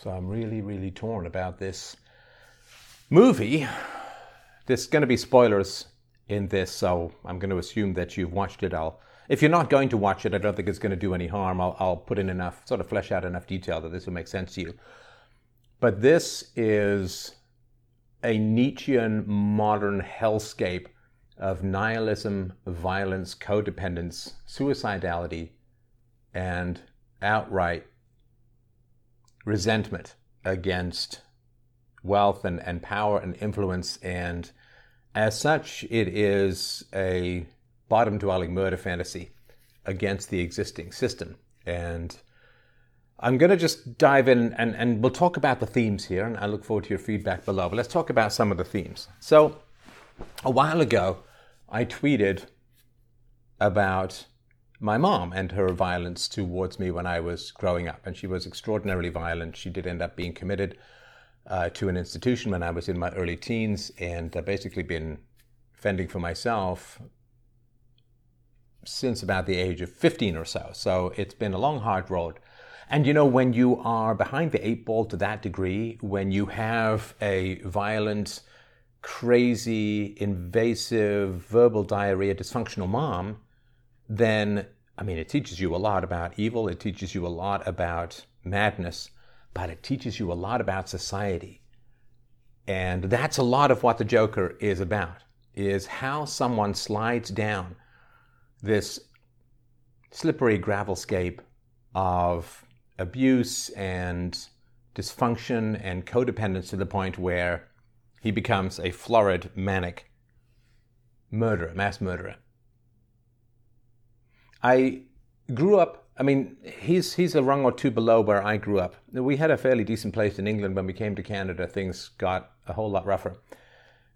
So I'm really, really torn about this movie. There's going to be spoilers in this, so I'm going to assume that you've watched it. I'll, if you're not going to watch it, I don't think it's going to do any harm. I'll, I'll put in enough, sort of flesh out enough detail that this will make sense to you. But this is a Nietzschean modern hellscape of nihilism, violence, codependence, suicidality, and outright resentment against wealth and, and power and influence. And as such, it is a bottom dwelling murder fantasy against the existing system. And I'm going to just dive in and, and we'll talk about the themes here. And I look forward to your feedback below. But let's talk about some of the themes. So, a while ago, I tweeted about my mom and her violence towards me when I was growing up. And she was extraordinarily violent. She did end up being committed uh, to an institution when I was in my early teens and uh, basically been fending for myself since about the age of 15 or so. So it's been a long, hard road. And you know, when you are behind the eight ball to that degree, when you have a violent, crazy, invasive, verbal diarrhea, dysfunctional mom, then, I mean, it teaches you a lot about evil, it teaches you a lot about madness, but it teaches you a lot about society. And that's a lot of what the Joker is about, is how someone slides down this slippery gravelscape of abuse and dysfunction and codependence to the point where he becomes a florid, manic murderer, mass murderer. I grew up. I mean, he's he's a rung or two below where I grew up. We had a fairly decent place in England. When we came to Canada, things got a whole lot rougher.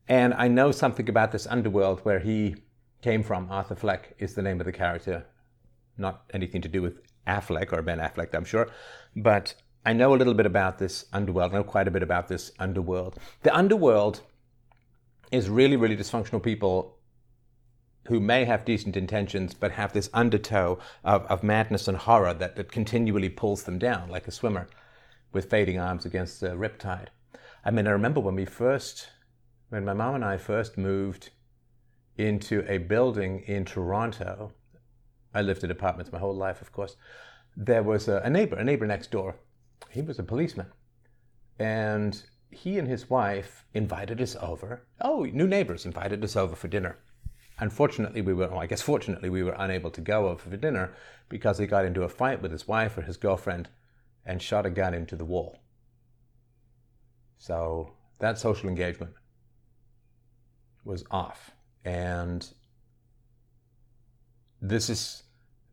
And I know something about this underworld where he came from. Arthur Fleck is the name of the character. Not anything to do with Affleck or Ben Affleck, I'm sure. But I know a little bit about this underworld. I know quite a bit about this underworld. The underworld is really, really dysfunctional people who may have decent intentions but have this undertow of, of madness and horror that, that continually pulls them down like a swimmer with fading arms against the riptide. I mean, I remember when we first, when my mom and I first moved into a building in Toronto. I lived in apartments my whole life, of course. There was a, a neighbor, a neighbor next door. He was a policeman. And he and his wife invited us over. Oh, new neighbors invited us over for dinner. Unfortunately, we were, well, I guess fortunately, we were unable to go over for dinner because he got into a fight with his wife or his girlfriend and shot a gun into the wall. So that social engagement was off. And this is,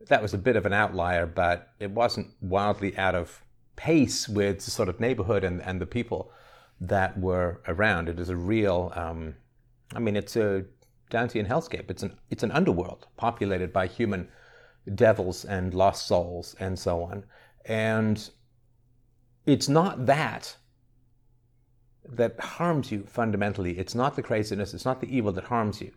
that was a bit of an outlier, but it wasn't wildly out of pace with the sort of neighborhood and, and the people that were around. It is a real, um, I mean, it's a Dantean hellscape. It's an it's an underworld populated by human devils and lost souls and so on. And it's not that that harms you fundamentally. It's not the craziness, it's not the evil that harms you.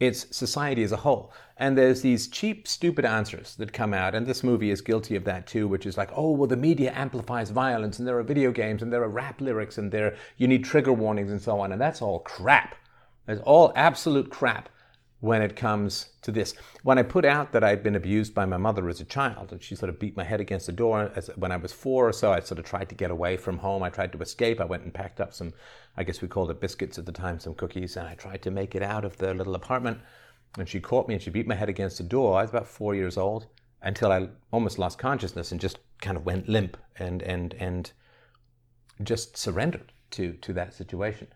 It's society as a whole. And there's these cheap, stupid answers that come out, and this movie is guilty of that too, which is like, oh, well, the media amplifies violence, and there are video games, and there are rap lyrics, and there you need trigger warnings, and so on. And that's all crap. It's all absolute crap when it comes to this. When I put out that I'd been abused by my mother as a child, and she sort of beat my head against the door as, when I was four or so, I sort of tried to get away from home. I tried to escape. I went and packed up some, I guess we called it biscuits at the time, some cookies, and I tried to make it out of the little apartment. And she caught me and she beat my head against the door. I was about four years old until I almost lost consciousness and just kind of went limp and and and just surrendered to to that situation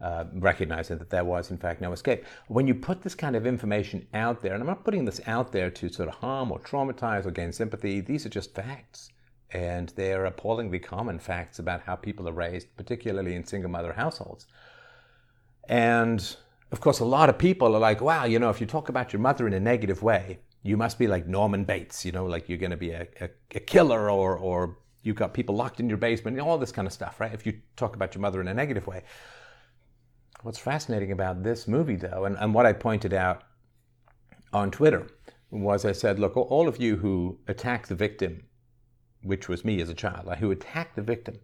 uh, recognizing that there was, in fact, no escape. When you put this kind of information out there, and I'm not putting this out there to sort of harm or traumatize or gain sympathy, these are just facts. And they're appallingly common facts about how people are raised, particularly in single mother households. And of course, a lot of people are like, wow, you know, if you talk about your mother in a negative way, you must be like Norman Bates, you know, like you're going to be a, a, a killer or, or you've got people locked in your basement, know, all this kind of stuff, right? If you talk about your mother in a negative way. What's fascinating about this movie, though, and, and what I pointed out on Twitter was I said, look, all of you who attack the victim which was me as a child, who attack the victim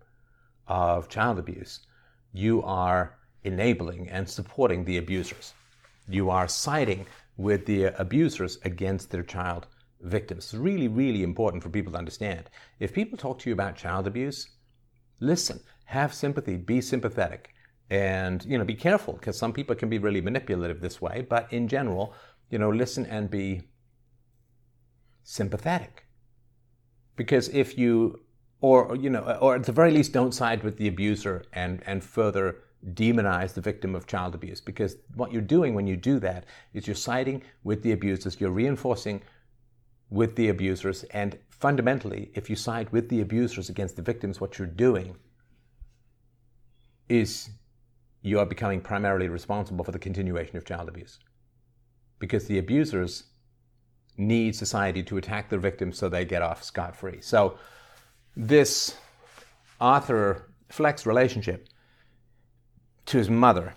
of child abuse, you are enabling and supporting the abusers. You are siding with the abusers against their child victims. It's really, really important for people to understand. If people talk to you about child abuse, listen, have sympathy, be sympathetic, and you know, be careful because some people can be really manipulative this way. But in general, you know, listen and be sympathetic. Because if you, or you know, or at the very least, don't side with the abuser and and further demonize the victim of child abuse because what you're doing when you do that is you're siding with the abusers, you're reinforcing with the abusers, and fundamentally, if you side with the abusers against the victims, what you're doing is you are becoming primarily responsible for the continuation of child abuse. Because the abusers need society to attack their victims so they get off scot free. So, this Arthur Fleck's relationship to his mother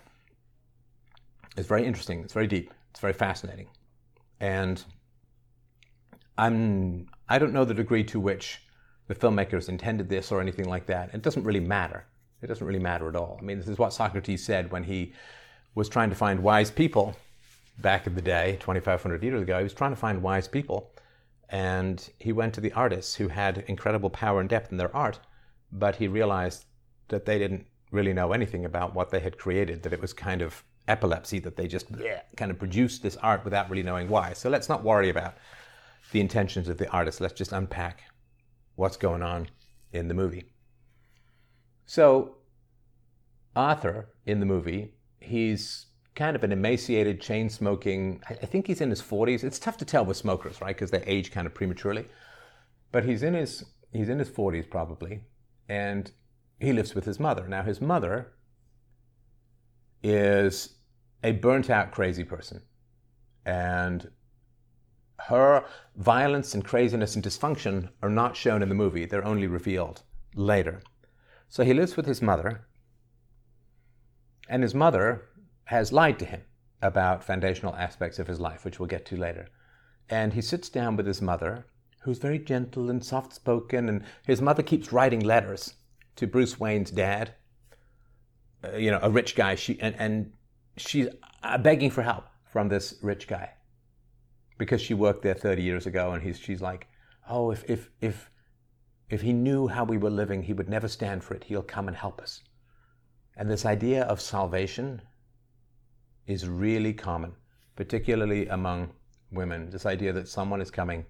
is very interesting. It's very deep. It's very fascinating. And I'm I don't know the degree to which the filmmakers intended this or anything like that. It doesn't really matter. It doesn't really matter at all. I mean, this is what Socrates said when he was trying to find wise people back in the day, 2,500 years ago. He was trying to find wise people, and he went to the artists who had incredible power and depth in their art, but he realized that they didn't really know anything about what they had created, that it was kind of epilepsy, that they just bleh, kind of produced this art without really knowing why. So let's not worry about the intentions of the artist. Let's just unpack what's going on in the movie. So, Arthur in the movie, he's kind of an emaciated, chain smoking, I think he's in his 40s. It's tough to tell with smokers, right? Because they age kind of prematurely. But he's in his he's in his 40s probably, and he lives with his mother. Now his mother is a burnt out crazy person. And her violence and craziness and dysfunction are not shown in the movie, they're only revealed later. So he lives with his mother, and his mother has lied to him about foundational aspects of his life, which we'll get to later. And he sits down with his mother, who's very gentle and soft spoken, and his mother keeps writing letters to Bruce Wayne's dad, uh, you know, a rich guy, she, and, and she's uh, begging for help from this rich guy because she worked there 30 years ago and he's, she's like, oh, if, if, if, if he knew how we were living, he would never stand for it. He'll come and help us. And this idea of salvation is really common, particularly among women. This idea that someone is coming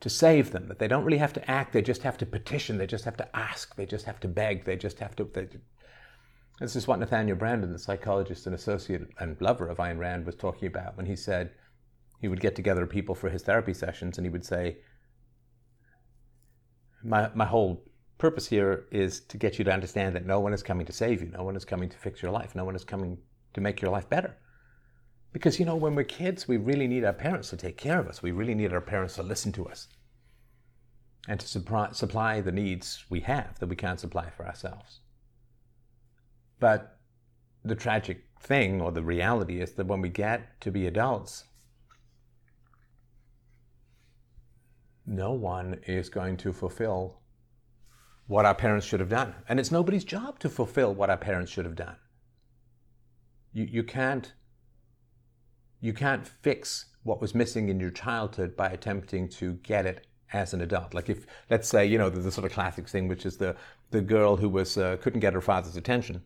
to save them, that they don't really have to act, they just have to petition, they just have to ask, they just have to beg, they just have to. They, this is what Nathaniel Branden, the psychologist and associate and lover of Ayn Rand, was talking about when he said he would get together people for his therapy sessions and he would say, my, my whole purpose here is to get you to understand that no one is coming to save you, no one is coming to fix your life, no one is coming to make your life better. Because, you know, when we're kids, we really need our parents to take care of us. We really need our parents to listen to us and to supply, supply the needs we have that we can't supply for ourselves. But the tragic thing or the reality is that when we get to be adults, no one is going to fulfill what our parents should have done. And it's nobody's job to fulfill what our parents should have done. You, you, can't, you can't fix what was missing in your childhood by attempting to get it as an adult. Like if, let's say, you know, the, the sort of classic thing, which is the, the girl who was, uh, couldn't get her father's attention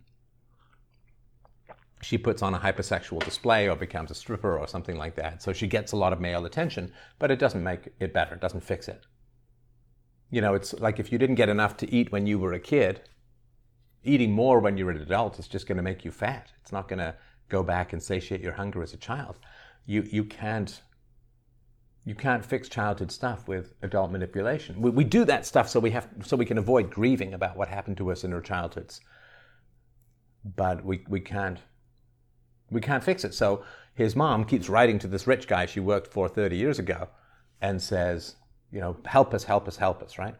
she puts on a hypersexual display or becomes a stripper or something like that. So she gets a lot of male attention, but it doesn't make it better, it doesn't fix it. You know, it's like if you didn't get enough to eat when you were a kid, eating more when you're an adult is just going to make you fat. It's not going to go back and satiate your hunger as a child. You, you can't you can't fix childhood stuff with adult manipulation. We, we do that stuff so we have so we can avoid grieving about what happened to us in our childhoods. But we, we can't we can't fix it. So his mom keeps writing to this rich guy she worked for 30 years ago and says, you know, help us, help us, help us, right?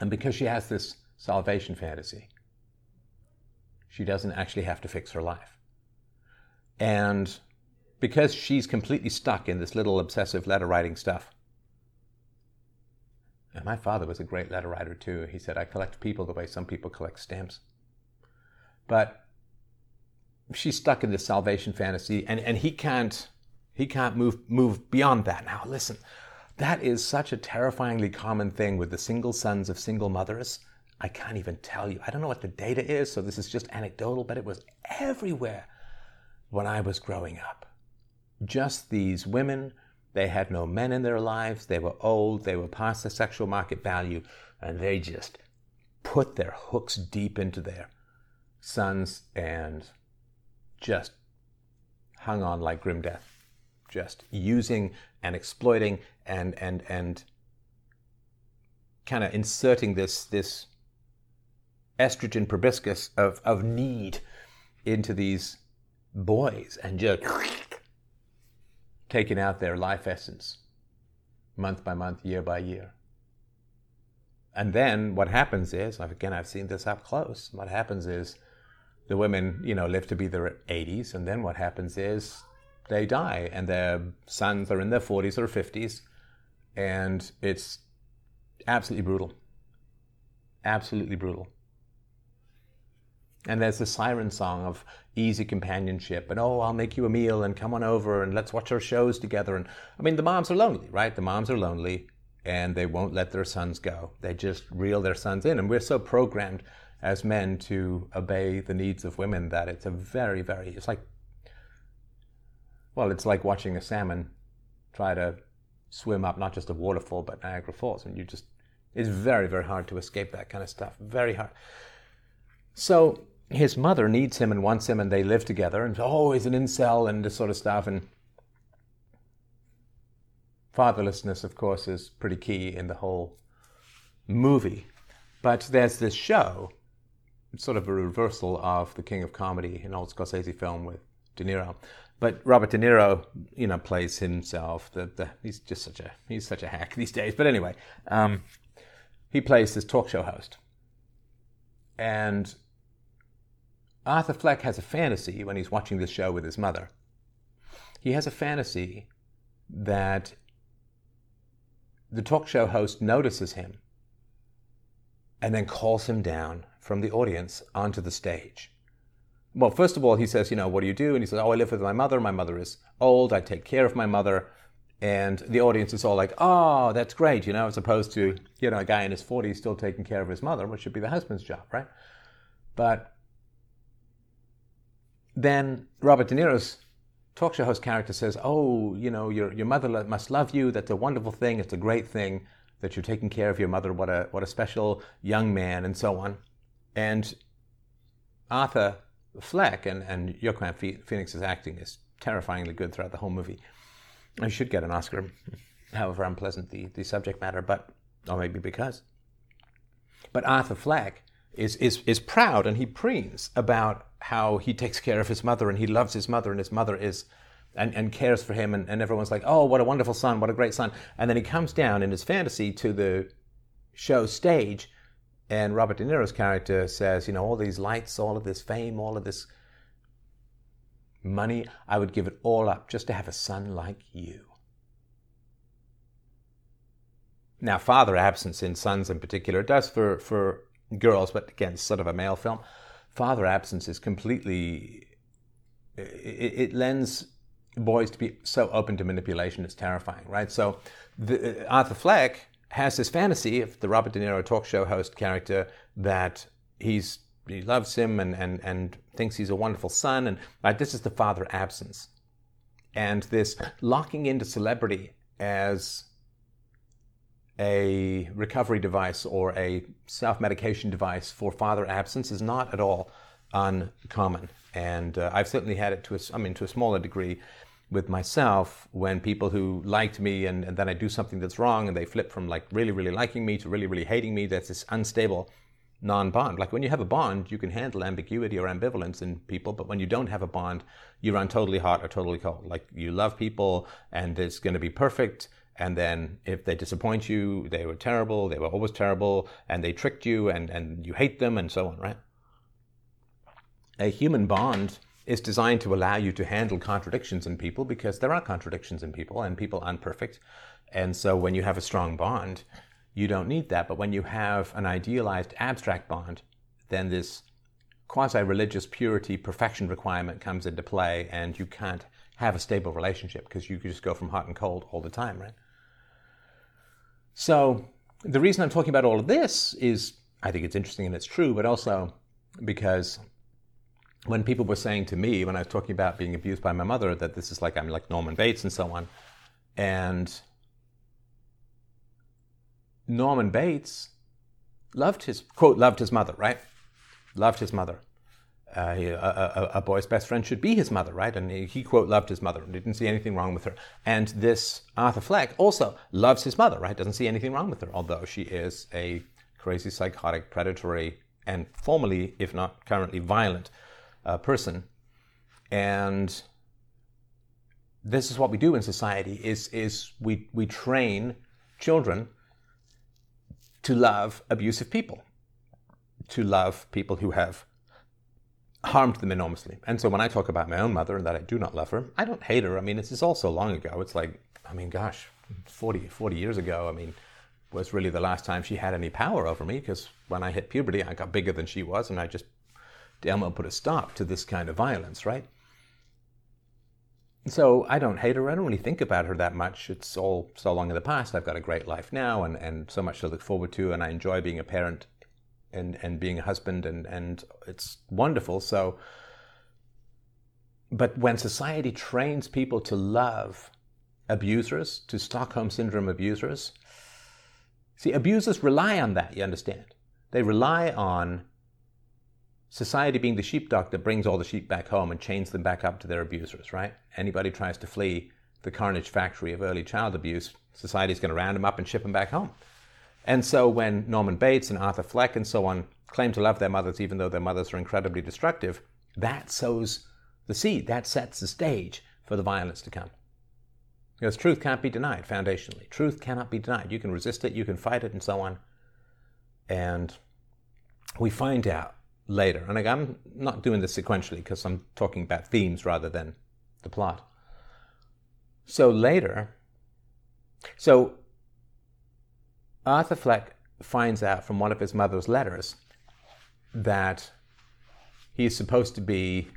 And because she has this salvation fantasy, she doesn't actually have to fix her life. And because she's completely stuck in this little obsessive letter writing stuff, And my father was a great letter writer too. He said, I collect people the way some people collect stamps. But she's stuck in this salvation fantasy and, and he can't he can't move move beyond that. Now listen, that is such a terrifyingly common thing with the single sons of single mothers. I can't even tell you. I don't know what the data is, so this is just anecdotal, but it was everywhere when I was growing up. Just these women, they had no men in their lives, they were old, they were past the sexual market value, and they just put their hooks deep into their sons and just hung on like grim death, just using and exploiting and and and kind of inserting this this estrogen proboscis of, of need into these boys and just taking out their life essence month by month, year by year. And then what happens is, again, I've seen this up close. What happens is the women, you know, live to be their 80s, and then what happens is they die, and their sons are in their 40s or 50s, and it's absolutely brutal. Absolutely brutal. And there's the siren song of easy companionship and, oh, I'll make you a meal and come on over and let's watch our shows together. And I mean, the moms are lonely, right? The moms are lonely and they won't let their sons go. They just reel their sons in. And we're so programmed as men to obey the needs of women that it's a very, very, it's like, well, it's like watching a salmon try to swim up not just a waterfall but Niagara Falls, and you just, it's very, very hard to escape that kind of stuff. Very hard. So his mother needs him and wants him, and they live together, and oh, he's an incel and this sort of stuff, and fatherlessness, of course, is pretty key in the whole movie. But there's this show sort of a reversal of the King of Comedy, an old Scorsese film with De Niro. But Robert De Niro, you know, plays himself. The, the, he's just such a he's such a hack these days. But anyway, um, he plays this talk show host, and Arthur Fleck has a fantasy when he's watching this show with his mother. He has a fantasy that the talk show host notices him and then calls him down from the audience onto the stage. Well, first of all, he says, you know, what do you do? And he says, oh, I live with my mother. My mother is old. I take care of my mother. And the audience is all like, oh, that's great, you know, as opposed to, you know, a guy in his 40s still taking care of his mother, which should be the husband's job, right? But then Robert De Niro's talk show host character says, oh, you know, your, your mother must love you. That's a wonderful thing. It's a great thing that you're taking care of your mother. What a, what a special young man, and so on. And Arthur Fleck and, and Joaquin Phoenix's acting is terrifyingly good throughout the whole movie. I should get an Oscar, however unpleasant the, the subject matter, but or maybe because. But Arthur Fleck is, is, is proud and he preens about how he takes care of his mother and he loves his mother and his mother is and, and cares for him and, and everyone's like, oh, what a wonderful son, what a great son. And then he comes down in his fantasy to the show stage and Robert De Niro's character says, you know, all these lights, all of this fame, all of this money, I would give it all up just to have a son like you. Now, father absence in sons in particular, it does for, for girls, but again, sort of a male film. Father absence is completely, it, it lends boys to be so open to manipulation, it's terrifying, right? So the, uh, Arthur Fleck has this fantasy of the Robert De Niro talk show host character that he's he loves him and, and, and thinks he's a wonderful son, and this is the father absence. And this locking into celebrity as a recovery device or a self medication device for father absence is not at all uncommon. And uh, I've certainly had it to a, I mean, to a smaller degree with myself when people who liked me and, and, then I do something that's wrong and they flip from like really, really liking me to really, really hating me. That's this unstable non bond. Like when you have a bond, you can handle ambiguity or ambivalence in people, but when you don't have a bond, you run totally hot or totally cold. Like you love people and it's going to be perfect. And then if they disappoint you, they were terrible, they were always terrible, and they tricked you and, and you hate them and so on, right? A human bond is designed to allow you to handle contradictions in people because there are contradictions in people and people aren't perfect. And so when you have a strong bond, you don't need that. But when you have an idealized abstract bond, then this quasi religious purity perfection requirement comes into play, and you can't have a stable relationship because you just go from hot and cold all the time, right? So, the reason I'm talking about all of this is I think it's interesting and it's true, but also because when people were saying to me when I was talking about being abused by my mother that this is like I'm like Norman Bates and so on, and Norman Bates loved his quote loved his mother, right? Loved his mother. Uh, he, a, a, a, boy's best friend should be his mother, right? And he, he, quote loved his mother and didn't see anything wrong with her. And this Arthur Fleck also loves his mother, right? Doesn't see anything wrong with her, although she is a crazy, psychotic, predatory, and formerly, if not currently, violent uh, person. And this is what we do in society: is is we we train children to love abusive people, to love people who have harmed them enormously. And so when I talk about my own mother and that I do not love her, I don't hate her. I mean, this is all so long ago. It's like, I mean, gosh, 40, 40 years ago, I mean, was really the last time she had any power over me because when I hit puberty, I got bigger than she was and I just well put a stop to this kind of violence, right? So I don't hate her. I don't really think about her that much. It's all so long in the past. I've got a great life now and, and so much to look forward to. And I enjoy being a parent and, and being a husband, and, and it's wonderful. So, but when society trains people to love abusers, to Stockholm Syndrome abusers, see, abusers rely on that, you understand? They rely on society being the sheepdog that brings all the sheep back home and chains them back up to their abusers, right? Anybody tries to flee the carnage factory of early child abuse, society's going to round them up and ship them back home. And so when Norman Bates and Arthur Fleck and so on claim to love their mothers, even though their mothers are incredibly destructive, that sows the seed, that sets the stage for the violence to come. Because truth can't be denied foundationally. Truth cannot be denied. You can resist it, you can fight it, and so on. And we find out later, and I'm not doing this sequentially because I'm talking about themes rather than the plot. So later, so Arthur Fleck finds out from one of his mother's letters that he's supposed to be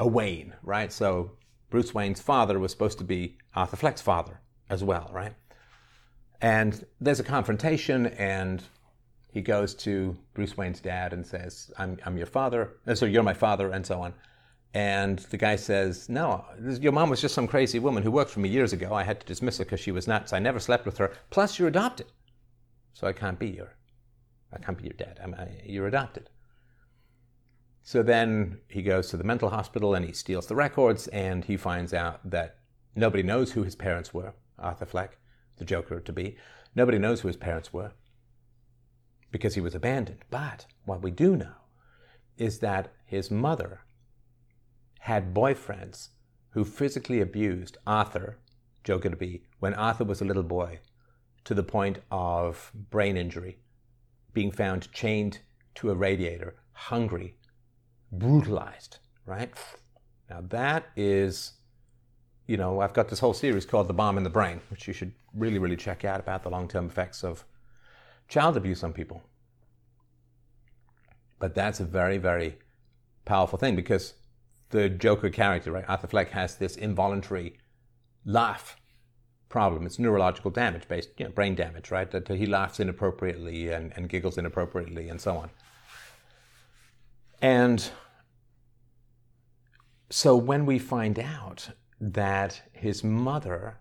a Wayne, right? So Bruce Wayne's father was supposed to be Arthur Fleck's father as well, right? And there's a confrontation, and he goes to Bruce Wayne's dad and says, I'm, I'm your father, uh, so you're my father, and so on. And the guy says, No, your mom was just some crazy woman who worked for me years ago. I had to dismiss her because she was nuts. I never slept with her. Plus, you're adopted. So I can't be your, I can't be your dad. I'm, I, you're adopted. So then he goes to the mental hospital and he steals the records and he finds out that nobody knows who his parents were. Arthur Fleck, the Joker to be. Nobody knows who his parents were because he was abandoned. But what we do know is that his mother had boyfriends who physically abused Arthur, be, when Arthur was a little boy, to the point of brain injury, being found chained to a radiator, hungry, brutalized, right? Now that is, you know, I've got this whole series called The Bomb in the Brain, which you should really, really check out about the long term effects of child abuse on people. But that's a very, very powerful thing because the Joker character, right? Arthur Fleck has this involuntary laugh problem. It's neurological damage, based, you know, brain damage, right? That he laughs inappropriately and, and giggles inappropriately and so on. And so when we find out that his mother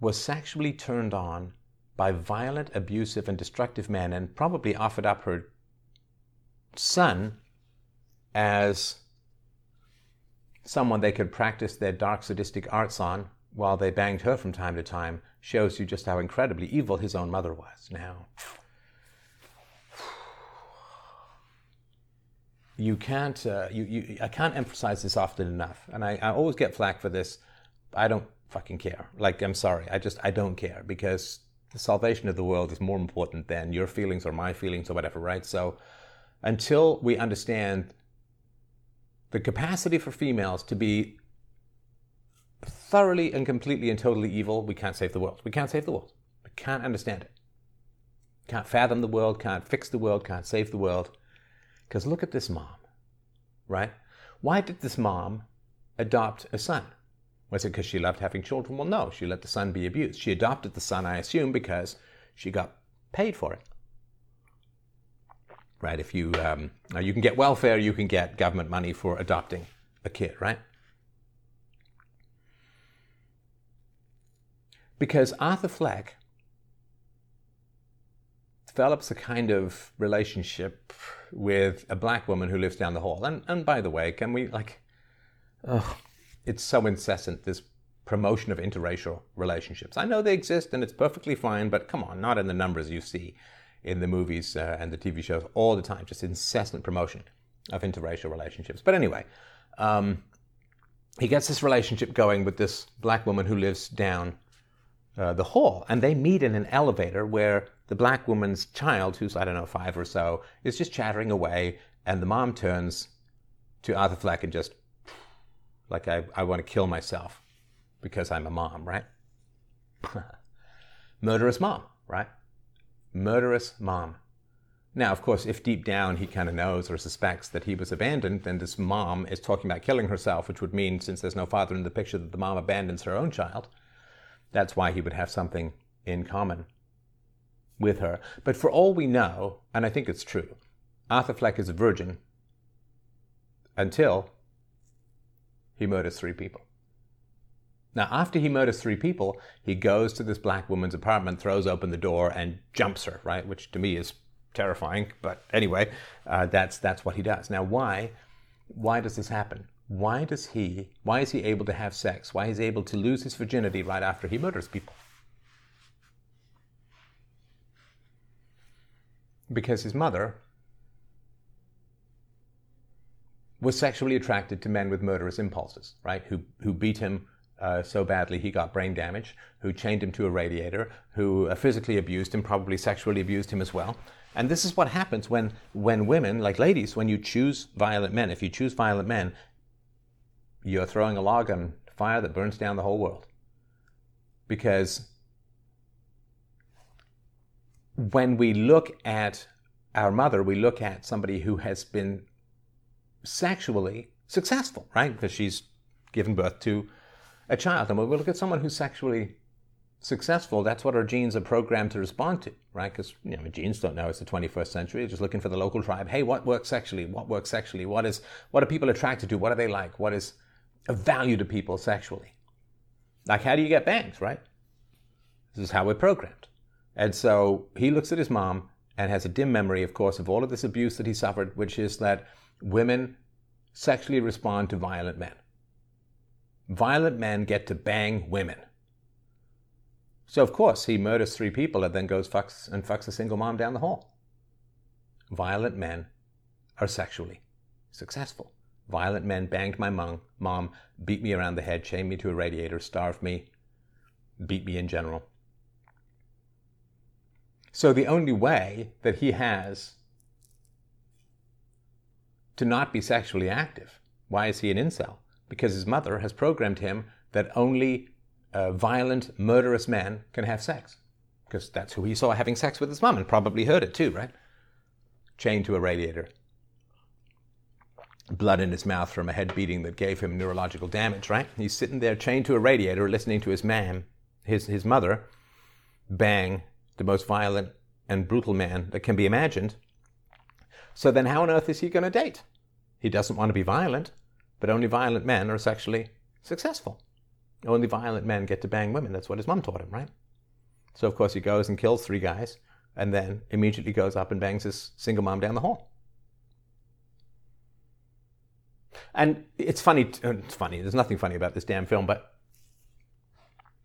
was sexually turned on by violent, abusive, and destructive men and probably offered up her son as someone they could practice their dark sadistic arts on while they banged her from time to time shows you just how incredibly evil his own mother was. Now, you can't, uh, you, you, I can't emphasize this often enough, and I, I always get flack for this. I don't fucking care. Like, I'm sorry, I just, I don't care because the salvation of the world is more important than your feelings or my feelings or whatever, right? So, until we understand the capacity for females to be thoroughly and completely and totally evil, we can't save the world. We can't save the world. We can't understand it. Can't fathom the world, can't fix the world, can't save the world. Because look at this mom, right? Why did this mom adopt a son? Was it because she loved having children? Well, no, she let the son be abused. She adopted the son, I assume, because she got paid for it. Right? If you um, you can get welfare, you can get government money for adopting a kid, right? Because Arthur Fleck develops a kind of relationship with a black woman who lives down the hall. And, and by the way, can we, like, it's so incessant, this promotion of interracial relationships. I know they exist and it's perfectly fine, but come on, not in the numbers you see in the movies uh, and the TV shows all the time, just incessant promotion of interracial relationships. But anyway, um, he gets this relationship going with this black woman who lives down uh, the hall, and they meet in an elevator where the black woman's child, who's I don't know five or so, is just chattering away, and the mom turns to Arthur Fleck and just like I, I want to kill myself because I'm a mom, right? Murderous mom, right? Murderous mom. Now, of course, if deep down he kind of knows or suspects that he was abandoned, then this mom is talking about killing herself, which would mean, since there's no father in the picture, that the mom abandons her own child. That's why he would have something in common with her. But for all we know, and I think it's true, Arthur Fleck is a virgin until he murders three people. Now, after he murders three people, he goes to this black woman's apartment, throws open the door, and jumps her, right? Which to me is terrifying. But anyway, uh, that's, that's what he does. Now, why? Why does this happen? why does he why is he able to have sex why is he able to lose his virginity right after he murders people because his mother was sexually attracted to men with murderous impulses right who who beat him uh, so badly he got brain damage, who chained him to a radiator, who uh, physically abused him, probably sexually abused him as well. And this is what happens when, when women, like ladies, when you choose violent men, if you choose violent men, you're throwing a log on fire that burns down the whole world. Because when we look at our mother, we look at somebody who has been sexually successful, right? Because she's given birth to a child. And when we look at someone who's sexually successful, that's what our genes are programmed to respond to, right? Because you know, genes don't know it's the 21st century. They're just looking for the local tribe. Hey, what works sexually? What works sexually? What is what are people attracted to? What are they like? What is of value to people sexually. Like, how do you get bangs, right? This is how we're programmed. And so he looks at his mom and has a dim memory, of course, of all of this abuse that he suffered, which is that women sexually respond to violent men. Violent men get to bang women. So, of course, he murders three people and then goes fucks and fucks a single mom down the hall. Violent men are sexually successful. Violent men banged my mom, mom, beat me around the head, chained me to a radiator, starved me, beat me in general. So the only way that he has to not be sexually active, why is he an incel? Because his mother has programmed him that only uh, violent, murderous men can have sex. Because that's who he saw having sex with his mom and probably heard it too, right? Chained to a radiator blood in his mouth from a head beating that gave him neurological damage, right? He's sitting there chained to a radiator listening to his man, his, his mother, bang the most violent and brutal man that can be imagined. So then, how on earth is he going to date? He doesn't want to be violent, but only violent men are sexually successful. Only violent men get to bang women. That's what his mom taught him, right? So, of course, he goes and kills three guys and then immediately goes up and bangs his single mom down the hall. And it's funny, it's funny, there's nothing funny about this damn film, but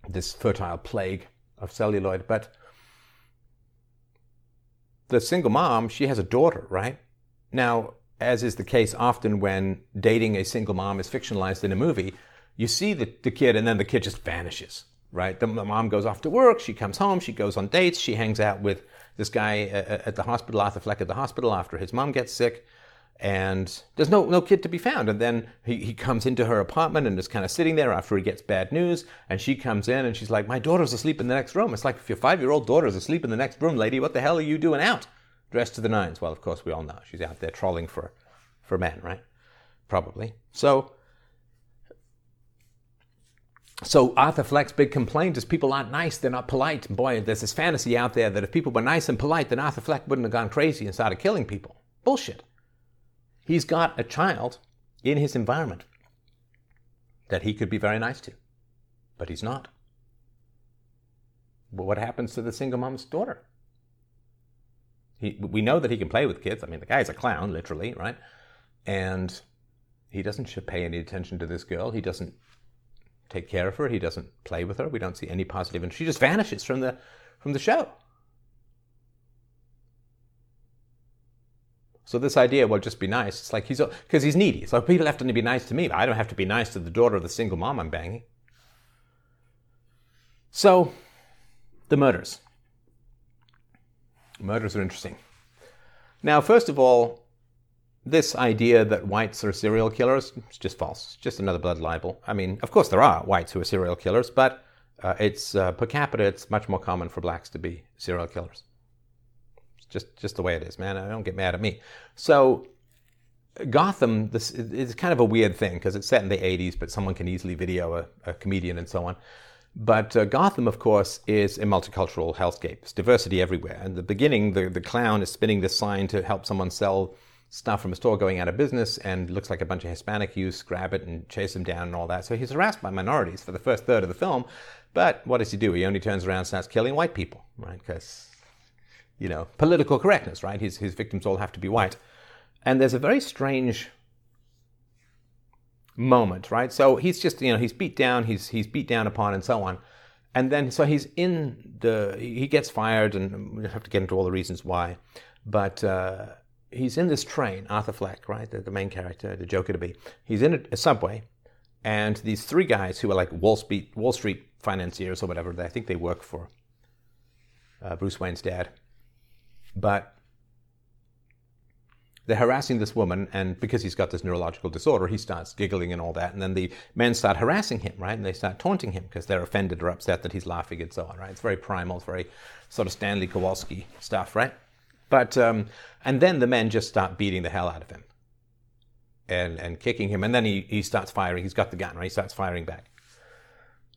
this fertile plague of celluloid. But the single mom, she has a daughter, right? Now, as is the case often when dating a single mom is fictionalized in a movie, you see the, the kid and then the kid just vanishes, right? The, the mom goes off to work, she comes home, she goes on dates, she hangs out with this guy uh, uh, at the hospital, Arthur Fleck at the hospital after his mom gets sick and there's no no kid to be found. And then he, he comes into her apartment and is kind of sitting there after he gets bad news. And she comes in and she's like, "My daughter's asleep in the next room." It's like if your five year old daughter's asleep in the next room, lady, what the hell are you doing out, dressed to the nines? Well, of course we all know she's out there trolling for for men, right? Probably. So. So Arthur Fleck's big complaint is people aren't nice, they're not polite. boy, there's this fantasy out there that if people were nice and polite, then Arthur Fleck wouldn't have gone crazy and started killing people. Bullshit. He's got a child in his environment that he could be very nice to, but he's not. But what happens to the single mom's daughter? He, we know that he can play with kids. I mean, the guy's a clown, literally, right? And he doesn't pay any attention to this girl. He doesn't take care of her. He doesn't play with her. We don't see any positive, and she just vanishes from the from the show. So this idea, well, just be nice. It's like he's because he's needy. So people have to be nice to me, but I don't have to be nice to the daughter of the single mom I'm banging. So, the murders. Murders are interesting. Now, first of all, this idea that whites are serial killers is just false. It's just another blood libel. I mean, of course, there are whites who are serial killers, but uh, it's uh, per capita, it's much more common for blacks to be serial killers It's just just the way it is, man. I don't get mad at me. So Gotham, this is kind of a weird thing because it's set in the 80s, but someone can easily video a, a comedian and so on. But uh, Gotham, of course, is a multicultural hellscape. It's diversity everywhere. In the beginning, the, the clown is spinning this sign to help someone sell stuff from a store going out of business, and looks like a bunch of Hispanic youths grab it and chase him down and all that. So he's harassed by minorities for the first third of the film. But what does he do? He only turns around and starts killing white people, right? Because you know, political correctness, right? His, his victims all have to be white. And there's a very strange moment, right? So he's just, you know, he's beat down, he's, he's beat down upon, and so on. And then, so he's in the, he gets fired, and we have to get into all the reasons why. But uh, he's in this train, Arthur Fleck, right? The, the main character, the Joker to be. He's in a, a, subway, and these three guys who are like Wall Street, Wall Street financiers or whatever, I think they work for uh, Bruce Wayne's dad but they're harassing this woman, and because he's got this neurological disorder, he starts giggling and all that. And then the men start harassing him, right? And they start taunting him because they're offended or upset that he's laughing and so on, right? It's very primal, it's very sort of Stanley Kowalski stuff, right? But um, and then the men just start beating the hell out of him and and kicking him, and then he he starts firing. He's got the gun, right? He starts firing back,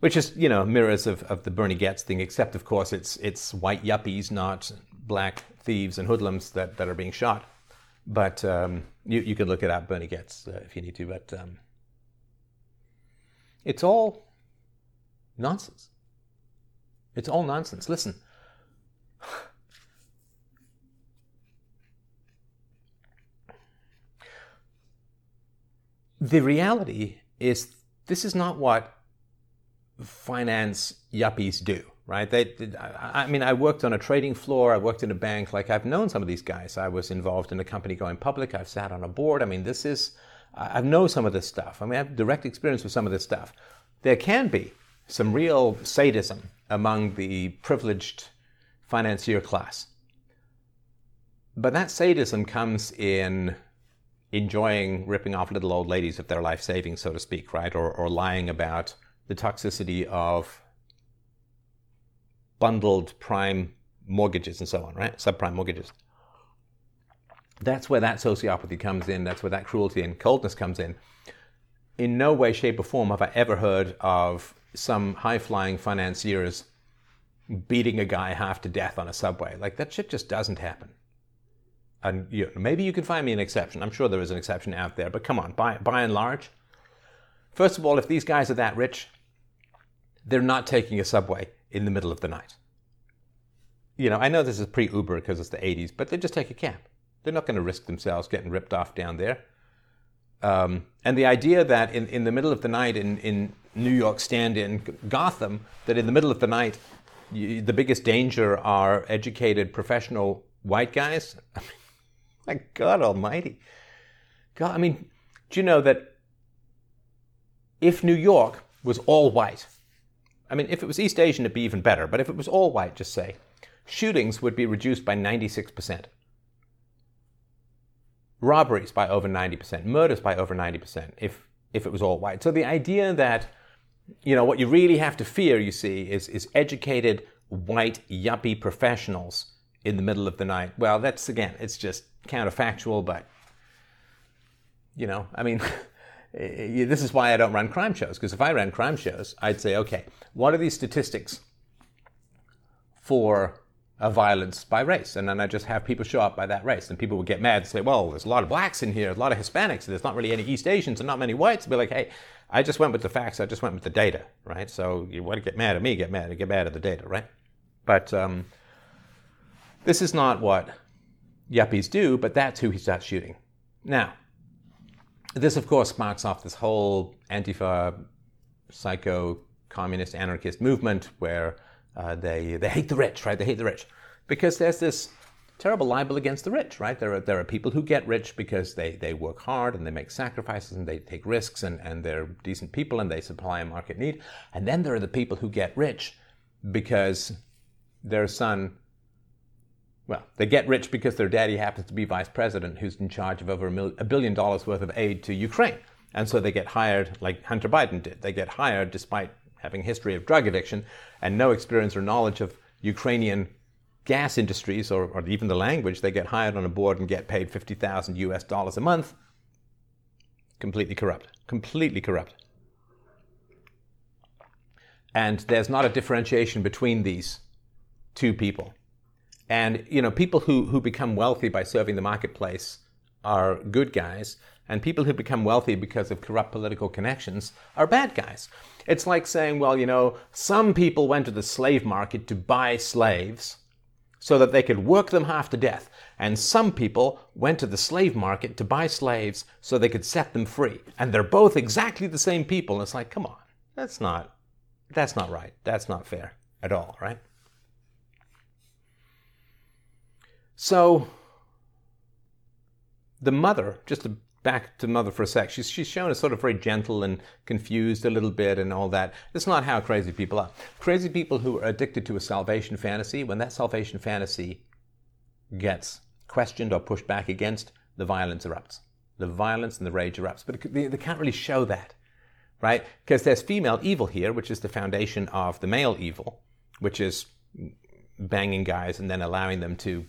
which is you know mirrors of, of the Bernie Goetz thing, except of course it's it's white yuppies, not black thieves and hoodlums that, that are being shot. But um, you, you can look it up, Bernie Goetz, uh, if you need to. But um, it's all nonsense. It's all nonsense. Listen. the reality is, this is not what finance yuppies do right? They, I mean, I worked on a trading floor. I worked in a bank. Like I've known some of these guys. I was involved in a company going public. I've sat on a board. I mean, this is, I know some of this stuff. I mean, I have direct experience with some of this stuff. There can be some real sadism among the privileged financier class. But that sadism comes in enjoying ripping off little old ladies of their life savings, so to speak, right? Or, or lying about the toxicity of bundled prime mortgages and so on, right? Subprime mortgages. That's where that sociopathy comes in. That's where that cruelty and coldness comes in. In no way, shape, or form have I ever heard of some high flying financiers beating a guy half to death on a subway. Like that shit just doesn't happen. And you know, maybe you can find me an exception. I'm sure there is an exception out there, but come on, by, by and large, first of all, if these guys are that rich, they're not taking a subway in the middle of the night. You know, I know this is pre Uber because it's the 80s, but they just take a cab. They're not going to risk themselves getting ripped off down there. Um, and the idea that in, in the middle of the night in, in New York stand in Gotham, that in the middle of the night, you, the biggest danger are educated professional white guys. My God Almighty. God, I mean, do you know that if New York was all white, I mean, if it was East Asian, it'd be even better, but if it was all white, just say, shootings would be reduced by 96%. robberies by over 90%, murders by over 90% if, if it was all white. So the idea that, you know, what you really have to fear, you see, is, is educated white yuppie professionals in the middle of the night. Well, that's again, it's just counterfactual, but, you know, I mean, this is why I don't run crime shows, because if I ran crime shows, I'd say, okay, what are these statistics for a violence by race? And then I just have people show up by that race. And people would get mad and say, well, there's a lot of blacks in here, a lot of Hispanics, there's not really any East Asians and not many whites. I'd be like, hey, I just went with the facts, I just went with the data, right? So you want to get mad at me, get mad, get mad at the data, right? But um, this is not what yuppies do, but that's who he starts shooting. Now, this, of course, sparks off this whole Antifa psycho communist anarchist movement where uh, they, they hate the rich, right? They hate the rich. Because there's this terrible libel against the rich, right? There are, there are people who get rich because they, they work hard and they make sacrifices and they take risks and, and they're decent people and they supply a market need. And then there are the people who get rich because their son well, they get rich because their daddy happens to be vice president who's in charge of over a, mil- a billion dollars worth of aid to Ukraine. And so they get hired like Hunter Biden did. They get hired despite having a history of drug addiction and no experience or knowledge of Ukrainian gas industries or, or even the language. They get hired on a board and get paid 50,000 US dollars a month. Completely corrupt. Completely corrupt. And there's not a differentiation between these two people. And you know, people who, who become wealthy by serving the marketplace are good guys, and people who become wealthy because of corrupt political connections are bad guys. It's like saying, well, you know, some people went to the slave market to buy slaves so that they could work them half to death, and some people went to the slave market to buy slaves so they could set them free. And they're both exactly the same people. And it's like, come on, that's not that's not right. That's not fair at all, right? So the mother, just to back to mother for a sec, she's, she's shown as sort of very gentle and confused a little bit and all that. It's not how crazy people are. Crazy people who are addicted to a salvation fantasy, when that salvation fantasy gets questioned or pushed back against, the violence erupts. The violence and the rage erupts. But they, they can't really show that, right? Because there's female evil here, which is the foundation of the male evil, which is banging guys and then allowing them to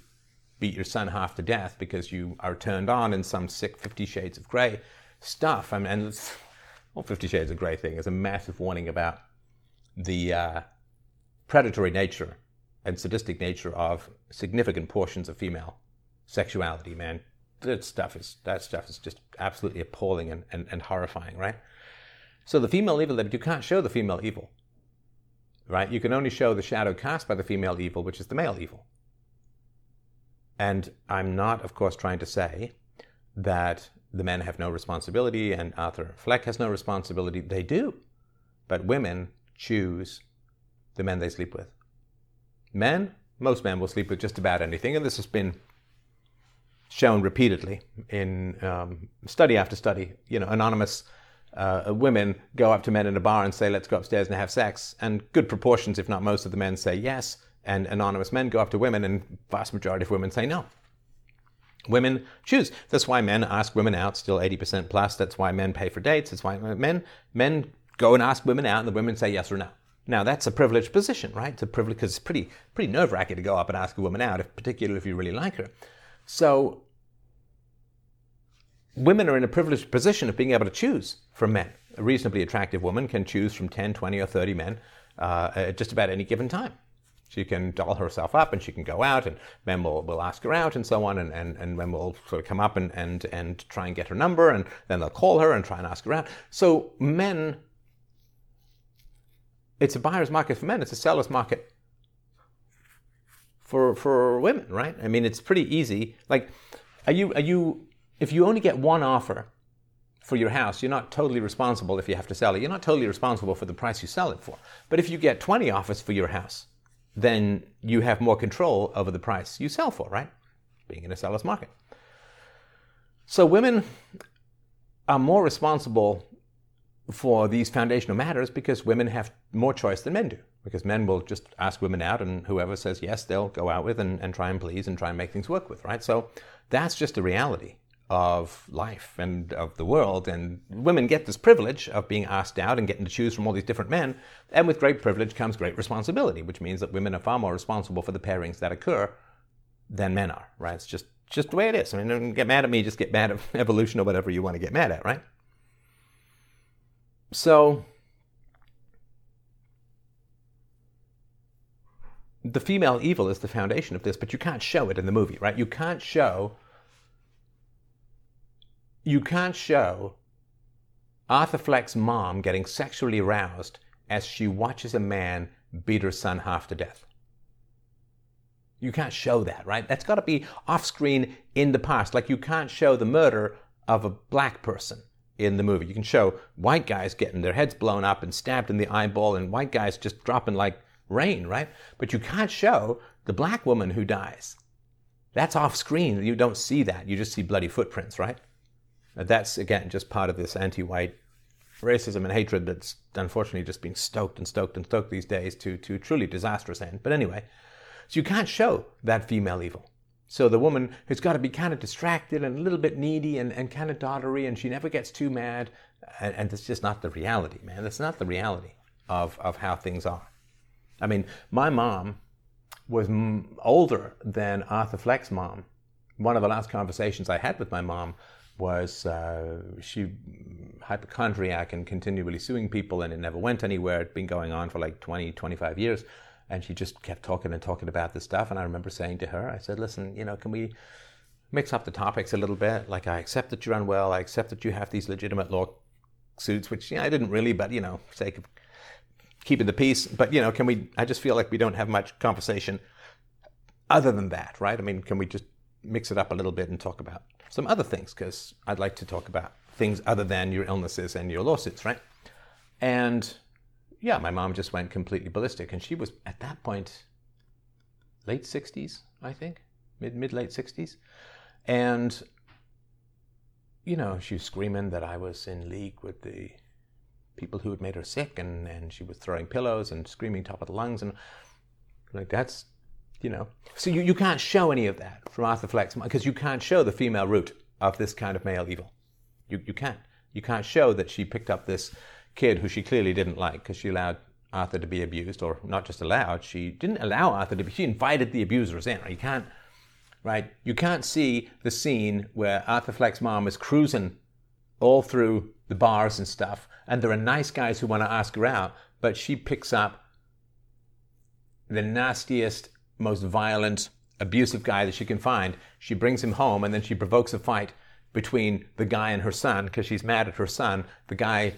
beat your son half to death because you are turned on in some sick Fifty Shades of Grey stuff. I mean, and well, Fifty Shades of Grey thing is a massive warning about the uh, predatory nature and sadistic nature of significant portions of female sexuality. Man, that stuff is that stuff is just absolutely appalling and, and, and horrifying, right? So the female evil you can't show the female evil, right? You can only show the shadow cast by the female evil, which is the male evil. And I'm not, of course, trying to say that the men have no responsibility and Arthur Fleck has no responsibility. They do. But women choose the men they sleep with. Men, most men will sleep with just about anything, and this has been shown repeatedly in um, study after study. You know, anonymous uh, women go up to men in a bar and say, let's go upstairs and have sex. And good proportions, if not most of the men, say yes and anonymous men go up to women, and vast majority of women say no. Women choose. That's why men ask women out, still 80% plus. That's why men pay for dates. That's why men men go and ask women out, and the women say yes or no. Now that's a privileged position, right? It's a privilege because it's pretty pretty nerve wracking to go up and ask a woman out, if, particularly if you really like her. So women are in a privileged position of being able to choose from men. A reasonably attractive woman can choose from 10, 20, or 30 men uh, at just about any given time. She can doll herself up and she can go out and men will, will ask her out and so on and, and, and men will sort of come up and, and, and try and get her number and then they'll call her and try and ask her out. So men, it's a buyer's market for men, it's a seller's market for, for women, right? I mean, it's pretty easy. Like, are you, are you, if you only get one offer for your house, you're not totally responsible if you have to sell it. You're not totally responsible for the price you sell it for. But if you get 20 offers for your house, then you have more control over the price you sell for, right? Being in a seller's market. So women are more responsible for these foundational matters because women have more choice than men do. Because men will just ask women out, and whoever says yes, they'll go out with and, and try and please and try and make things work with, right? So that's just a reality of life and of the world. And women get this privilege of being asked out and getting to choose from all these different men. And with great privilege comes great responsibility, which means that women are far more responsible for the pairings that occur than men are, right? It's just, just the way it is. I mean, don't get mad at me, just get mad at evolution or whatever you want to get mad at, right? So, the female evil is the foundation of this, but you can't show it in the movie, right? You can't show you can't show Arthur Fleck's mom getting sexually aroused as she watches a man beat her son half to death. You can't show that, right? That's got to be off screen in the past. Like you can't show the murder of a black person in the movie. You can show white guys getting their heads blown up and stabbed in the eyeball and white guys just dropping like rain, right? But you can't show the black woman who dies. That's off screen. You don't see that. You just see bloody footprints, right? That's, again, just part of this anti white racism and hatred that's unfortunately just been stoked and stoked and stoked these days to, to truly disastrous end. But anyway, so you can't show that female evil. So the woman who's got to be kind of distracted and a little bit needy and, and kind of doddery and she never gets too mad. And, and that's just not the reality, man. That's not the reality of, of how things are. I mean, my mom was m- older than Arthur Fleck's mom. One of the last conversations I had with my mom was uh, she hypochondriac and continually suing people and it never went anywhere. It'd been going on for like 20, 25 years. And she just kept talking and talking about this stuff. And I remember saying to her, I said, listen, you know, can we mix up the topics a little bit? Like, I accept that you're unwell. I accept that you have these legitimate lawsuits, which, you know, I didn't really, but, you know, sake of keeping the peace. But, you know, can we, I just feel like we don't have much conversation other than that, right? I mean, can we just mix it up a little bit and talk about some other things because I'd like to talk about things other than your illnesses and your lawsuits, right? And yeah, my mom just went completely ballistic, and she was at that point late 60s, I think, mid mid late 60s, and you know she was screaming that I was in league with the people who had made her sick, and and she was throwing pillows and screaming top of the lungs, and like that's you know. So you, you can't show any of that from Arthur Fleck's because you can't show the female root of this kind of male evil. You, you can't. You can't show that she picked up this kid who she clearly didn't like because she allowed Arthur to be abused, or not just allowed, she didn't allow Arthur to be, she invited the abusers in. You can't, right? You can't see the scene where Arthur Fleck's mom is cruising all through the bars and stuff, and there are nice guys who want to ask her out, but she picks up the nastiest most violent, abusive guy that she can find. She brings him home and then she provokes a fight between the guy and her son because she's mad at her son. The guy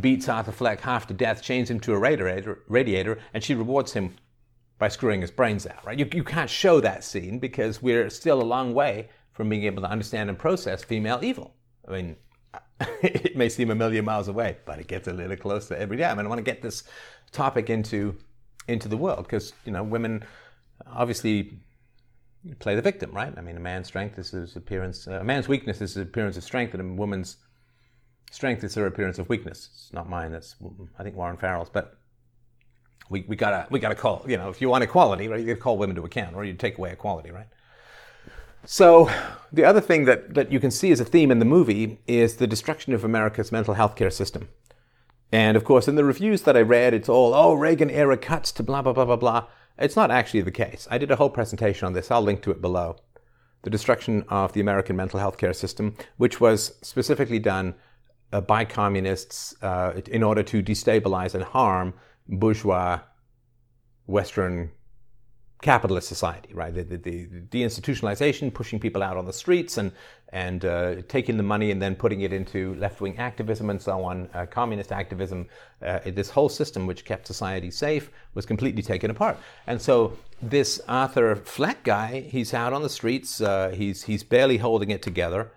beats Arthur Fleck half to death, chains him to a radiator, radiator and she rewards him by screwing his brains out, right? You, you can't show that scene because we're still a long way from being able to understand and process female evil. I mean, it may seem a million miles away, but it gets a little closer every day. I mean, I want to get this topic into into the world because you know women obviously play the victim, right? I mean, a man's strength is his appearance. Uh, a man's weakness is his appearance of strength, and a woman's strength is her appearance of weakness. It's not mine. That's I think Warren Farrell's, but. We, we gotta we gotta call you know if you want equality right you gotta call women to account or you take away equality right so the other thing that, that you can see as a theme in the movie is the destruction of America's mental health care system. And of course, in the reviews that I read, it's all, oh, Reagan era cuts to blah, blah, blah, blah, blah. It's not actually the case. I did a whole presentation on this. I'll link to it below. The destruction of the American mental health care system, which was specifically done uh, by communists uh, in order to destabilize and harm bourgeois Western capitalist society, right? The, the, the, deinstitutionalization, pushing people out on the streets and, and uh, taking the money and then putting it into left wing activism and so on, uh, communist activism. Uh, this whole system, which kept society safe, was completely taken apart. And so, this Arthur Fleck guy, he's out on the streets, uh, he's, he's barely holding it together.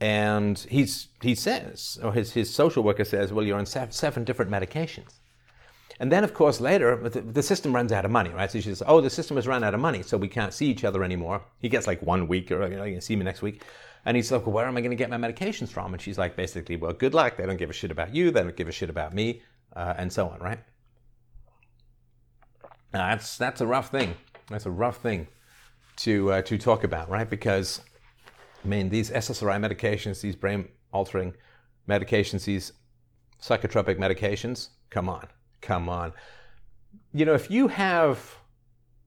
And he's, he says, or his, his social worker says, well, you're on seven different medications. And then, of course, later, the system runs out of money, right? So she says, oh, the system has run out of money, so we can't see each other anymore. He gets like one week, or, you know, you can see me next week. And he's like, well, where am I going to get my medications from? And she's like, basically, well, good luck. They don't give a shit about you. They don't give a shit about me, uh, and so on, right? Now, that's, that's a rough thing. That's a rough thing to, uh, to talk about, right? Because I mean, these SSRI medications, these brain altering medications, these psychotropic medications, come on, come on. You know, if you have